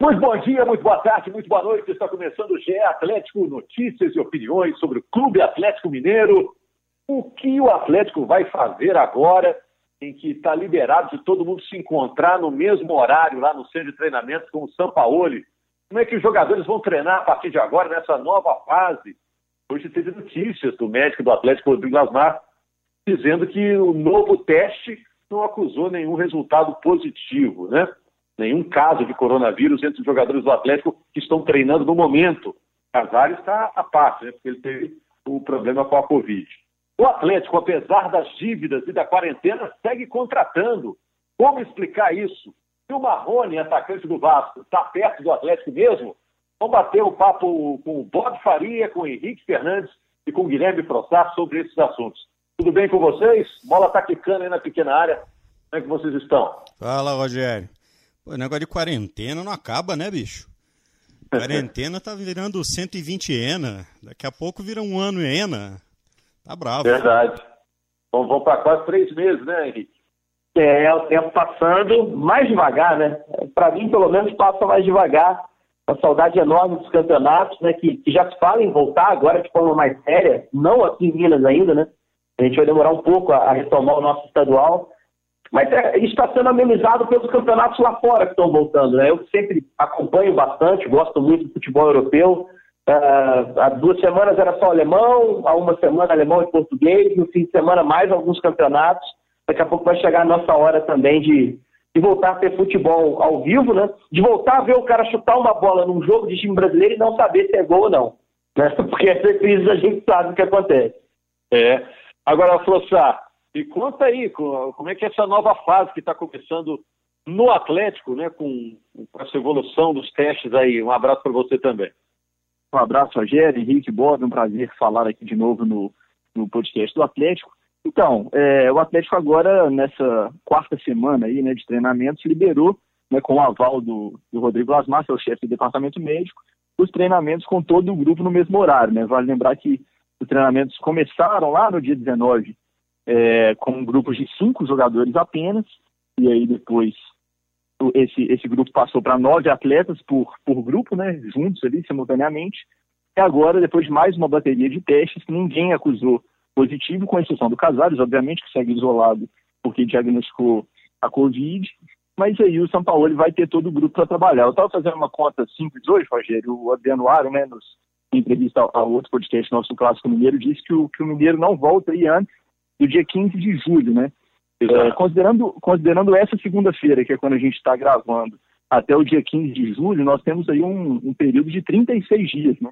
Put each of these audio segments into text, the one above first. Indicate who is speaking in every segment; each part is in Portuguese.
Speaker 1: Muito bom dia, muito boa tarde, muito boa noite. Está começando o GE Atlético, notícias e opiniões sobre o Clube Atlético Mineiro. O que o Atlético vai fazer agora, em que está liberado de todo mundo se encontrar no mesmo horário lá no centro de treinamento com o Sampaoli? Como é que os jogadores vão treinar a partir de agora, nessa nova fase? Hoje teve notícias do médico do Atlético, Rodrigo Lasmar, dizendo que o novo teste não acusou nenhum resultado positivo, né? Nenhum caso de coronavírus entre os jogadores do Atlético que estão treinando no momento. Casares está à parte, né, porque ele teve o problema com a Covid. O Atlético, apesar das dívidas e da quarentena, segue contratando. Como explicar isso? Se o Marrone, atacante do Vasco, está perto do Atlético mesmo, vamos bater o um papo com o Bob Faria, com o Henrique Fernandes e com o Guilherme Frossar sobre esses assuntos. Tudo bem com vocês? Bola está quicando aí na pequena área. Como é que vocês estão?
Speaker 2: Fala, Rogério. O negócio de quarentena não acaba, né, bicho? Quarentena tá virando 120 ena. Daqui a pouco vira um ano ena. Tá bravo.
Speaker 1: Verdade. Vamos, vamos para quase três meses, né, Henrique?
Speaker 3: É, o tempo passando mais devagar, né? Para mim, pelo menos, passa mais devagar. Uma saudade enorme dos campeonatos, né? Que, que já se fala em voltar agora de forma mais séria, não aqui em Minas ainda, né? A gente vai demorar um pouco a, a retomar o nosso estadual. Mas é, está sendo amenizado pelos campeonatos lá fora que estão voltando. Né? Eu sempre acompanho bastante, gosto muito do futebol europeu. Uh, há duas semanas era só alemão, há uma semana alemão e português, no fim de semana mais alguns campeonatos. Daqui a pouco vai chegar a nossa hora também de, de voltar a ter futebol ao vivo, né? De voltar a ver o cara chutar uma bola num jogo de time brasileiro e não saber se é gol ou não. Né? Porque essa crise a gente sabe o que acontece.
Speaker 1: É. Agora, Flossar, e conta aí como é que é essa nova fase que está começando no Atlético, né, com, com, essa evolução dos testes aí. Um abraço para você também.
Speaker 4: Um abraço, Rogério, Henrique Borba, um prazer falar aqui de novo no, no podcast do Atlético. Então, é, o Atlético agora, nessa quarta semana aí, né, de treinamento, se liberou, né, com o aval do, do Rodrigo Lasmar, seu chefe do departamento médico, os treinamentos com todo o grupo no mesmo horário. Né? Vale lembrar que os treinamentos começaram lá no dia 19 é, com grupos de cinco jogadores apenas, e aí depois esse, esse grupo passou para nove atletas por, por grupo, né, juntos ali, simultaneamente, e agora, depois de mais uma bateria de testes, ninguém acusou positivo, com exceção do Casares, obviamente, que segue isolado porque diagnosticou a Covid, mas aí o São Paulo vai ter todo o grupo para trabalhar. Eu estava fazendo uma conta simples hoje, Rogério, o Aro, né, nos, em entrevista ao, ao outro podcast nosso, Clássico Mineiro, disse que o, que o Mineiro não volta aí antes do dia 15 de julho, né? É, considerando, considerando essa segunda-feira, que é quando a gente está gravando, até o dia 15 de julho, nós temos aí um, um, período de 36 dias, né?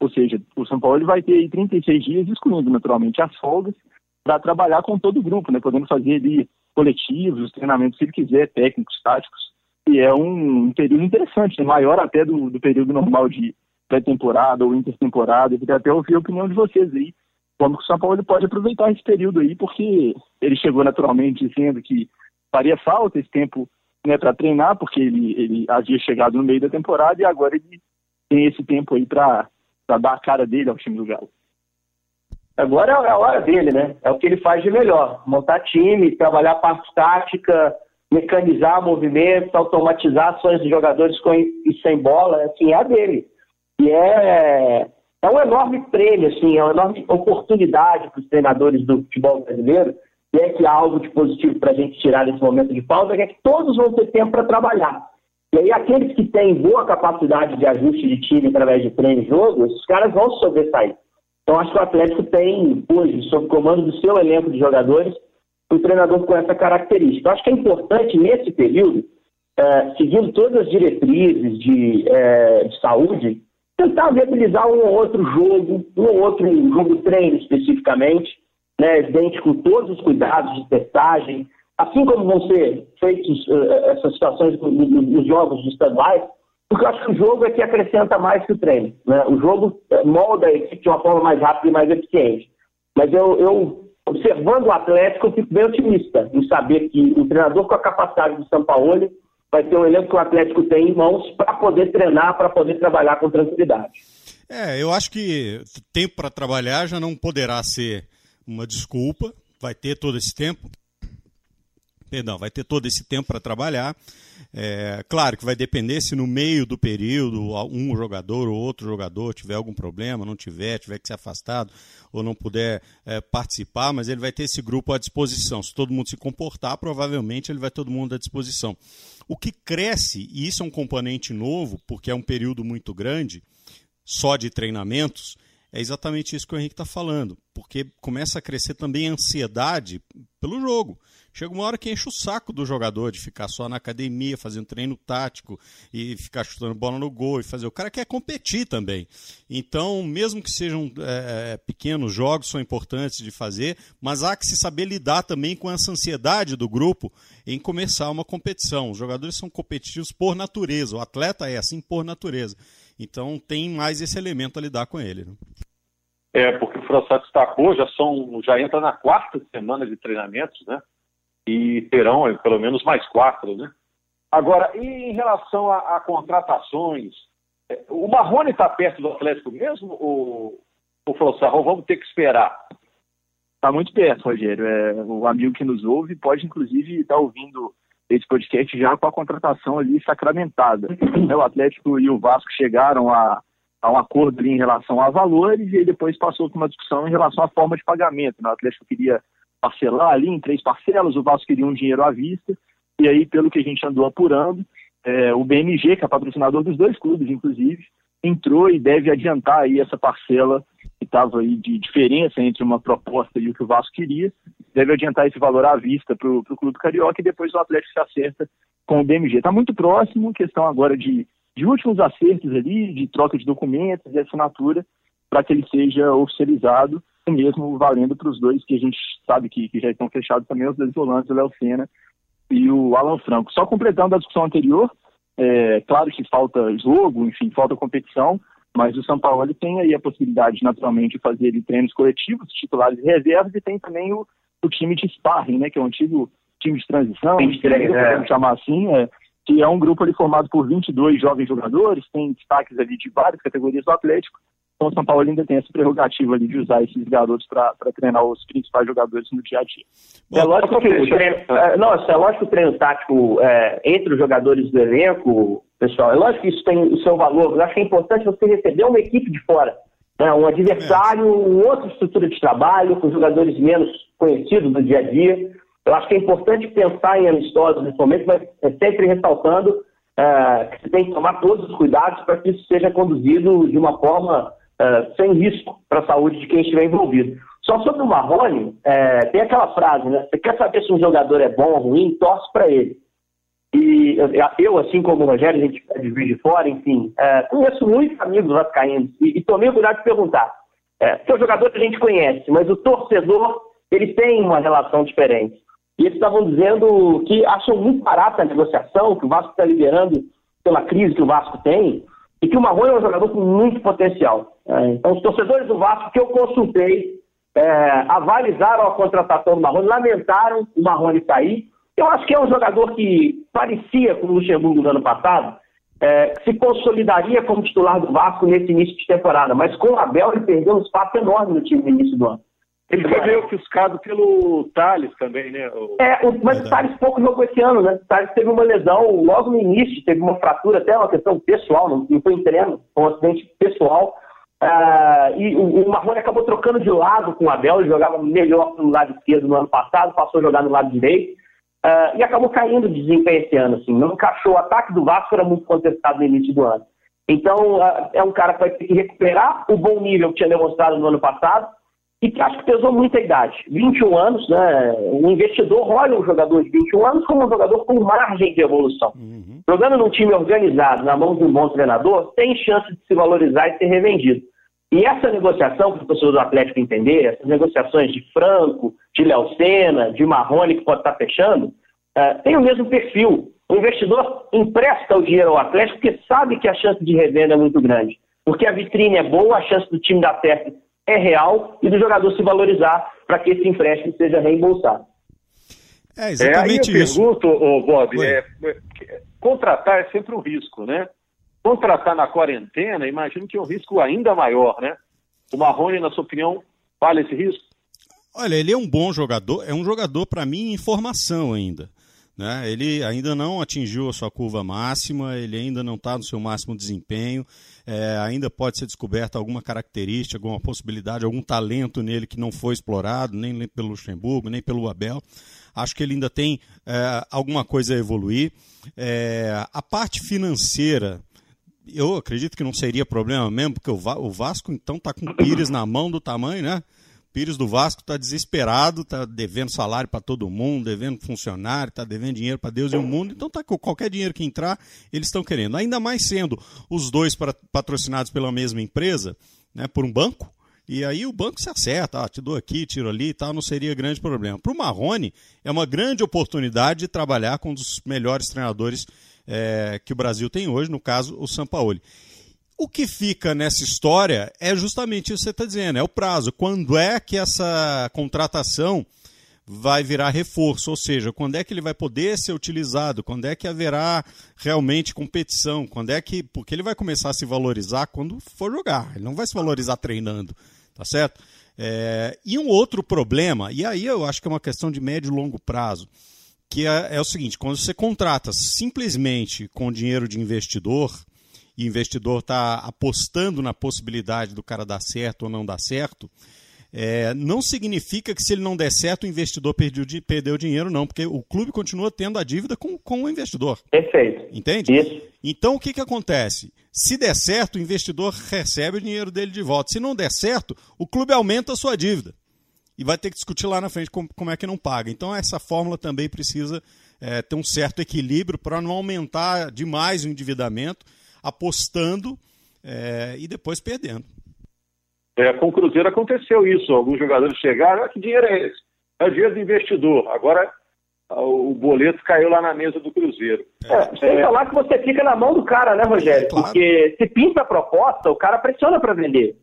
Speaker 4: Ou seja, o São Paulo vai ter aí 36 dias, excluindo naturalmente as folgas, para trabalhar com todo o grupo, né? Podendo fazer ali coletivos, os treinamentos, se ele quiser, técnicos, táticos. E é um, um período interessante, né? maior até do, do período normal de pré-temporada ou intertemporada. Eu queria até ouvir a opinião de vocês aí como o São Paulo pode aproveitar esse período aí, porque ele chegou naturalmente dizendo que faria falta esse tempo né, para treinar, porque ele, ele havia chegado no meio da temporada e agora ele tem esse tempo aí para dar a cara dele ao time do Galo.
Speaker 3: Agora é a hora dele, né? É o que ele faz de melhor: montar time, trabalhar a parte tática, mecanizar movimentos, automatizar ações de jogadores com e sem bola, assim, é a dele. E é é um enorme prêmio, assim, é uma enorme oportunidade para os treinadores do futebol brasileiro, e é que algo de positivo para a gente tirar desse momento de pausa, é que todos vão ter tempo para trabalhar. E aí aqueles que têm boa capacidade de ajuste de time através de treino e jogo, esses caras vão sobressair. Então acho que o Atlético tem hoje, sob comando do seu elenco de jogadores, um treinador com essa característica. Eu acho que é importante nesse período, é, seguindo todas as diretrizes de, é, de saúde, tentar viabilizar um ou outro jogo, um ou outro jogo treino especificamente, né, dentro com todos os cuidados de testagem, assim como vão ser feitas uh, essas situações nos jogos de estaduais, porque eu acho que o jogo é que acrescenta mais que o treino. Né? O jogo eh, molda a equipe de uma forma mais rápida e mais eficiente. Mas eu, eu, observando o Atlético, eu fico bem otimista em saber que o treinador com a capacidade do São Paulo vai ter um elenco que o Atlético tem em mãos para poder treinar, para poder trabalhar com tranquilidade.
Speaker 2: É, eu acho que tempo para trabalhar já não poderá ser uma desculpa, vai ter todo esse tempo. perdão, vai ter todo esse tempo para trabalhar. É, claro que vai depender se no meio do período um jogador ou outro jogador tiver algum problema, não tiver, tiver que ser afastado ou não puder é, participar, mas ele vai ter esse grupo à disposição. Se todo mundo se comportar, provavelmente ele vai todo mundo à disposição. O que cresce, e isso é um componente novo, porque é um período muito grande, só de treinamentos, é exatamente isso que o Henrique está falando, porque começa a crescer também a ansiedade pelo jogo. Chega uma hora que enche o saco do jogador de ficar só na academia, fazendo treino tático e ficar chutando bola no gol e fazer. O cara quer competir também. Então, mesmo que sejam é, é pequenos jogos, são importantes de fazer, mas há que se saber lidar também com essa ansiedade do grupo em começar uma competição. Os jogadores são competitivos por natureza, o atleta é assim por natureza. Então tem mais esse elemento a lidar com ele. Né?
Speaker 1: É, porque o François destacou, já são, já entra na quarta semana de treinamentos, né? E terão pelo menos mais quatro, né? Agora, em relação a, a contratações, é, o Marrone está perto do Atlético mesmo, ou o François, vamos ter que esperar?
Speaker 4: Está muito perto, Rogério. É, o amigo que nos ouve pode, inclusive, estar tá ouvindo esse podcast já com a contratação ali sacramentada. Né, o Atlético e o Vasco chegaram a, a um acordo ali em relação a valores e depois passou por uma discussão em relação à forma de pagamento. Né? O Atlético queria parcelar ali em três parcelas, o Vasco queria um dinheiro à vista, e aí, pelo que a gente andou apurando, é, o BMG, que é patrocinador dos dois clubes, inclusive, entrou e deve adiantar aí essa parcela que estava aí de diferença entre uma proposta e o que o Vasco queria, deve adiantar esse valor à vista para o Clube Carioca e depois o Atlético se acerta com o BMG. Está muito próximo, questão agora de, de últimos acertos ali, de troca de documentos e assinatura, para que ele seja oficializado, mesmo valendo para os dois que a gente sabe que, que já estão fechados também, os dois volantes, o Léo Senna e o Alan Franco. Só completando a discussão anterior, é claro que falta jogo, enfim, falta competição, mas o São Paulo ele tem aí a possibilidade, naturalmente, de fazer ele, treinos coletivos, titulares e reservas, e tem também o, o time de sparring, né, que é um antigo time de transição, de treino, é. podemos chamar assim, é, que é um grupo ali formado por 22 jovens jogadores, tem destaques ali de várias categorias do Atlético, então o São Paulo ainda tem essa prerrogativa ali de usar esses garotos para treinar os principais jogadores no dia a dia.
Speaker 3: Bom, é lógico que o treino, é, não, é lógico que o treino tático é, entre os jogadores do elenco, pessoal, é lógico que isso tem o seu valor, eu acho que é importante você receber uma equipe de fora, né, um adversário, uma outra estrutura de trabalho, com jogadores menos conhecidos do dia a dia. Eu acho que é importante pensar em amistosos nesse momento, mas é sempre ressaltando é, que você tem que tomar todos os cuidados para que isso seja conduzido de uma forma uh, sem risco para a saúde de quem estiver envolvido. Só sobre o Marrone, é, tem aquela frase, né? Você quer saber se um jogador é bom ou ruim, torce para ele. E eu, assim como o Rogério, a gente é de Fora, enfim, conheço muitos amigos vascaínos e, e tomei o cuidado de perguntar. É, porque o jogador que a gente conhece, mas o torcedor, ele tem uma relação diferente. E eles estavam dizendo que acham muito barata a negociação, que o Vasco está liderando pela crise que o Vasco tem, e que o Marrone é um jogador com muito potencial. É, então, os torcedores do Vasco que eu consultei é, avalizaram a contratação do Marrone, lamentaram o Marrone sair. Eu acho que é um jogador que parecia com o Luxemburgo no ano passado, é, se consolidaria como titular do Vasco nesse início de temporada, mas com o Abel ele perdeu um espaço enorme no time no início do ano.
Speaker 1: Ele foi meio ofuscado pelo Thales também, né?
Speaker 3: O... É, o, mas o Thales pouco jogou esse ano, né? O Thales teve uma lesão logo no início, teve uma fratura, até uma questão pessoal, não, não foi em treino, foi um acidente pessoal. Uh, e o, o Marrone acabou trocando de lado com o Abel, ele jogava melhor no lado esquerdo no ano passado, passou a jogar no lado direito. Uh, e acabou caindo de desempenho esse ano, assim, não encaixou. O ataque do Vasco era muito contestado no início do ano. Então, uh, é um cara que vai ter que recuperar o bom nível que tinha demonstrado no ano passado, e que acho que pesou muita idade. 21 anos, né? O investidor olha um jogador de 21 anos como um jogador com margem de evolução. Uhum. Jogando num time organizado, na mão de um bom treinador, tem chance de se valorizar e ser revendido. E essa negociação, para o torcedor do Atlético entender, essas negociações de Franco, de Léo Senna, de Marrone, que pode estar fechando, uh, tem o mesmo perfil. O investidor empresta o dinheiro ao Atlético porque sabe que a chance de revenda é muito grande. Porque a vitrine é boa, a chance do time dar certo é real e do jogador se valorizar para que esse empréstimo seja reembolsado.
Speaker 1: É exatamente é, aí eu isso. pergunto, oh, Bob, é, contratar é sempre um risco, né? Contratar na quarentena, imagino que é um risco ainda maior, né? O Marrone, na sua opinião, vale esse risco?
Speaker 2: Olha, ele é um bom jogador, é um jogador para mim em formação ainda. Né? Ele ainda não atingiu a sua curva máxima, ele ainda não está no seu máximo desempenho, é, ainda pode ser descoberta alguma característica, alguma possibilidade, algum talento nele que não foi explorado, nem pelo Luxemburgo, nem pelo Abel. Acho que ele ainda tem é, alguma coisa a evoluir. É, a parte financeira, eu acredito que não seria problema mesmo, porque o, Vasco então está com o Pires na mão do tamanho, né? Pires do Vasco está desesperado, está devendo salário para todo mundo, devendo funcionário, está devendo dinheiro para Deus e o mundo. Então tá com qualquer dinheiro que entrar, eles estão querendo. Ainda mais sendo os dois patrocinados pela mesma empresa, né, por um banco. E aí o banco se acerta, ah, te dou aqui, tiro ali e tal, não seria grande problema. Para o Marrone, é uma grande oportunidade de trabalhar com um dos melhores treinadores é, que o Brasil tem hoje, no caso, o Sampaoli. O que fica nessa história é justamente isso que você está dizendo, é o prazo. Quando é que essa contratação vai virar reforço? Ou seja, quando é que ele vai poder ser utilizado? Quando é que haverá realmente competição? Quando é que. Porque ele vai começar a se valorizar quando for jogar. Ele não vai se valorizar treinando, tá certo? É, e um outro problema, e aí eu acho que é uma questão de médio e longo prazo, que é, é o seguinte: quando você contrata simplesmente com dinheiro de investidor, e investidor está apostando na possibilidade do cara dar certo ou não dar certo, é, não significa que se ele não der certo, o investidor perdeu, perdeu dinheiro, não, porque o clube continua tendo a dívida com, com o investidor.
Speaker 3: Perfeito.
Speaker 2: Entende? Isso. Então o que, que acontece? Se der certo, o investidor recebe o dinheiro dele de volta. Se não der certo, o clube aumenta a sua dívida. E vai ter que discutir lá na frente como, como é que não paga. Então essa fórmula também precisa é, ter um certo equilíbrio para não aumentar demais o endividamento apostando é, e depois perdendo.
Speaker 1: É, com o Cruzeiro aconteceu isso. Alguns jogadores chegaram, ah, que dinheiro é esse? É o dinheiro do investidor. Agora o boleto caiu lá na mesa do Cruzeiro.
Speaker 3: É, sem é. falar que você fica na mão do cara, né, Rogério? Claro. Porque se pinta a proposta, o cara pressiona para vender.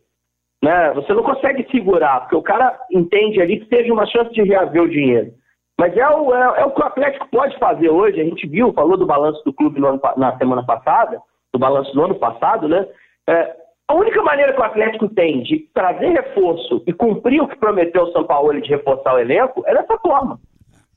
Speaker 3: Né? Você não consegue segurar, porque o cara entende ali que seja uma chance de reaver o dinheiro. Mas é o, é, é o que o Atlético pode fazer hoje. A gente viu, falou do balanço do clube ano, na semana passada do balanço do ano passado, né? É, a única maneira que o Atlético tem de trazer reforço e cumprir o que prometeu o São Paulo de reforçar o elenco é dessa forma.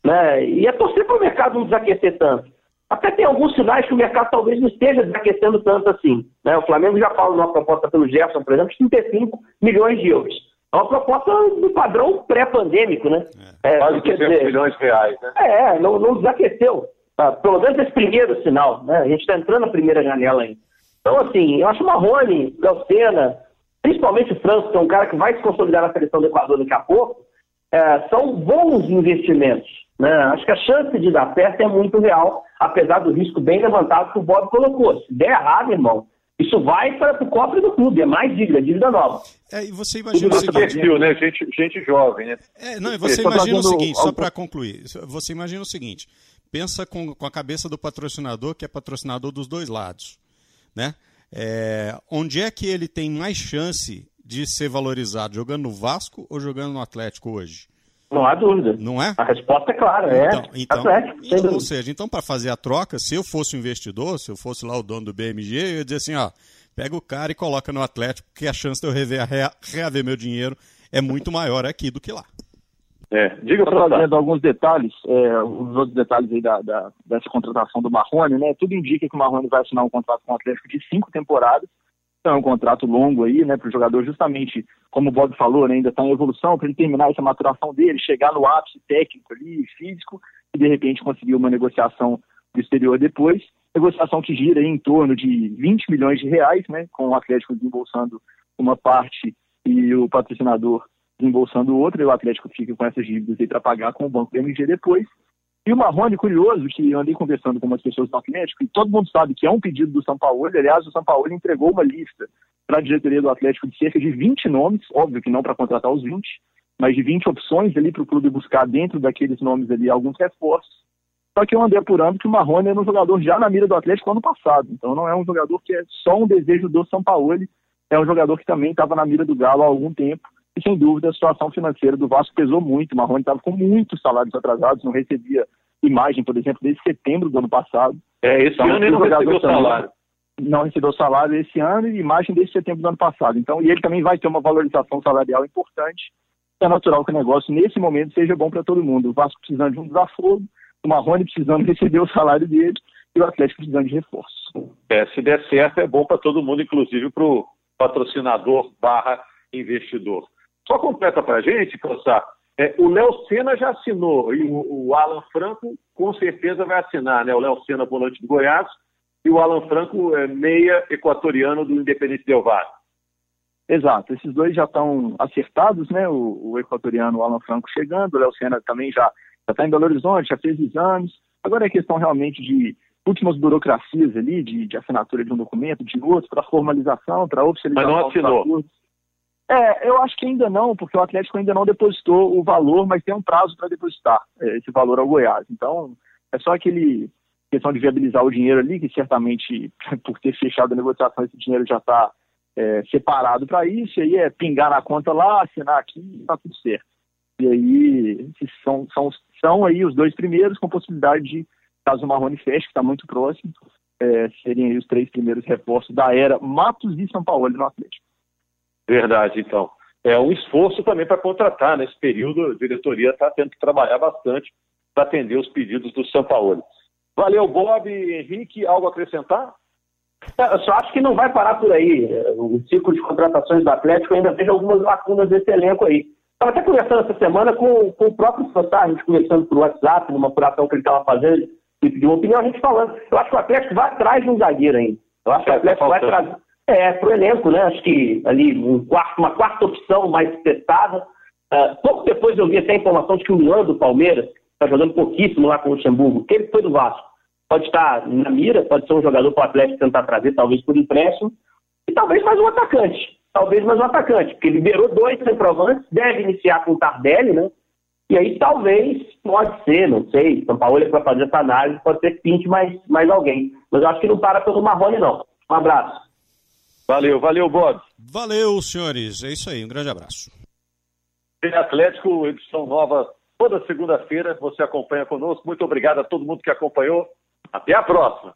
Speaker 3: Né? E é torcer para o mercado não desaquecer tanto. Até tem alguns sinais que o mercado talvez não esteja desaquecendo tanto assim. Né? O Flamengo já fala numa proposta pelo Jefferson, por exemplo, de 35 milhões de euros. É uma proposta do padrão pré-pandêmico, né?
Speaker 1: É, é quase 200 dizer, milhões de reais, né?
Speaker 3: É, não, não desaqueceu. Ah, pelo menos esse primeiro sinal, né? A gente está entrando na primeira janela ainda. Então, assim, eu acho o Marrone, Galcena, principalmente o Franco, que é um cara que vai se consolidar na seleção do Equador daqui a pouco, é, são bons investimentos. Né? Acho que a chance de dar certo é muito real, apesar do risco bem levantado que o Bob colocou. Se der errado, irmão, isso vai para o cofre do clube, é mais dívida, dívida nova.
Speaker 2: É, e você imagina o seguinte...
Speaker 1: Perfil, né? Gente, gente jovem, né?
Speaker 2: É, não, e você imagina o seguinte, só para concluir, você imagina o seguinte, pensa com, com a cabeça do patrocinador, que é patrocinador dos dois lados. Né? É, onde é que ele tem mais chance de ser valorizado? Jogando no Vasco ou jogando no Atlético hoje?
Speaker 3: Não há dúvida.
Speaker 2: Não é?
Speaker 3: A resposta é clara, é.
Speaker 2: Então, então, Atlético, então ou seja, então para fazer a troca, se eu fosse um investidor, se eu fosse lá o dono do BMG, eu ia dizer assim, ó, pega o cara e coloca no Atlético, porque a chance de eu rever, reaver meu dinheiro é muito maior aqui do que lá.
Speaker 4: É, diga para trazendo alguns detalhes, é, os outros detalhes aí da, da, dessa contratação do Marrone, né? Tudo indica que o Marrone vai assinar um contrato com o Atlético de cinco temporadas. Então é um contrato longo aí, né, para o jogador, justamente, como o Bob falou, né, ainda está em evolução, para ele terminar essa maturação dele, chegar no ápice técnico ali, físico, e de repente conseguir uma negociação do exterior depois. Negociação que gira em torno de 20 milhões de reais, né, com o Atlético desembolsando uma parte e o patrocinador desembolsando outra, e o Atlético fica com essas dívidas aí para pagar com o Banco BMG depois. E o Marrone, curioso, que eu andei conversando com umas pessoas do Atlético, e todo mundo sabe que é um pedido do São Paulo, aliás, o São Paulo entregou uma lista para a diretoria do Atlético de cerca de 20 nomes, óbvio que não para contratar os 20, mas de 20 opções ali para o clube buscar dentro daqueles nomes ali alguns reforços. Só que eu andei apurando que o Marrone era um jogador já na mira do Atlético ano passado, então não é um jogador que é só um desejo do São Paulo, é um jogador que também estava na mira do Galo há algum tempo, e sem dúvida a situação financeira do Vasco pesou muito. O Marrone estava com muitos salários atrasados, não recebia imagem, por exemplo, desde setembro do ano passado.
Speaker 1: É, esse então, ano ele não recebeu salário.
Speaker 4: Não recebeu salário esse ano e imagem desde setembro do ano passado. Então, e ele também vai ter uma valorização salarial importante. É natural que o negócio, nesse momento, seja bom para todo mundo. O Vasco precisando de um desafogo, o Marrone precisando receber o salário dele e o Atlético precisando de reforço.
Speaker 1: É, se der certo, é bom para todo mundo, inclusive para o patrocinador barra investidor. Só completa para a gente, Cossar, é, o Léo Senna já assinou e o, o, Alan Franco com certeza vai assinar, né? O Léo Senna, volante do Goiás, e o Alan Franco, é, meia equatoriano do Independente Del Valle.
Speaker 4: Exato, esses dois já estão acertados, né? O, o equatoriano, o Alan Franco chegando, o Léo Senna também já está em Belo Horizonte, já fez exames. Agora é questão realmente de últimas burocracias ali, de, de assinatura de um documento, de outro, para formalização, para oficialização.
Speaker 1: Mas não assinou.
Speaker 4: É, eu acho que ainda não, porque o Atlético ainda não depositou o valor, mas tem um prazo para depositar é, esse valor ao Goiás. Então, é só aquele questão de viabilizar o dinheiro ali, que certamente, por ter fechado a negociação, esse dinheiro já está é, separado para isso, e aí é pingar na conta lá, assinar aqui está tudo certo. E aí são, são, são aí os dois primeiros com possibilidade de, caso o Marrone feche, que está muito próximo, é, serem os três primeiros reforços da era Matos e São Paulo no Atlético.
Speaker 1: Verdade, então. É um esforço também para contratar. Nesse período, a diretoria está tendo que trabalhar bastante para atender os pedidos do São Paulo. Valeu, Bob, Henrique, algo a acrescentar?
Speaker 3: É, eu só acho que não vai parar por aí. O ciclo de contratações do Atlético ainda tem algumas lacunas desse elenco aí. Estava até conversando essa semana com, com o próprio Sotar, a gente conversando por WhatsApp, numa apuração que ele estava fazendo, e pediu uma opinião, a gente falando. Eu acho que o Atlético vai atrás de um zagueiro ainda. Eu acho que o tá Atlético vai trazer. É, pro elenco, né? Acho que ali um quarto, uma quarta opção mais testada. Uh, pouco depois eu vi até a informação de que o Luan do Palmeiras está jogando pouquíssimo lá com o Luxemburgo, que ele foi do Vasco. Pode estar na mira, pode ser um jogador para o Atlético tentar trazer, talvez por empréstimo, e talvez mais um atacante. Talvez mais um atacante, porque liberou dois centroavantes, deve iniciar com o Tardelli, né? E aí talvez, pode ser, não sei, São Paulo é para fazer essa análise, pode ser que pinte mais, mais alguém. Mas eu acho que não para pelo Marrone, não. Um abraço.
Speaker 1: Valeu, valeu, Bob.
Speaker 2: Valeu, senhores. É isso aí, um grande abraço.
Speaker 1: Atlético, edição nova toda segunda-feira. Você acompanha conosco. Muito obrigado a todo mundo que acompanhou. Até a próxima.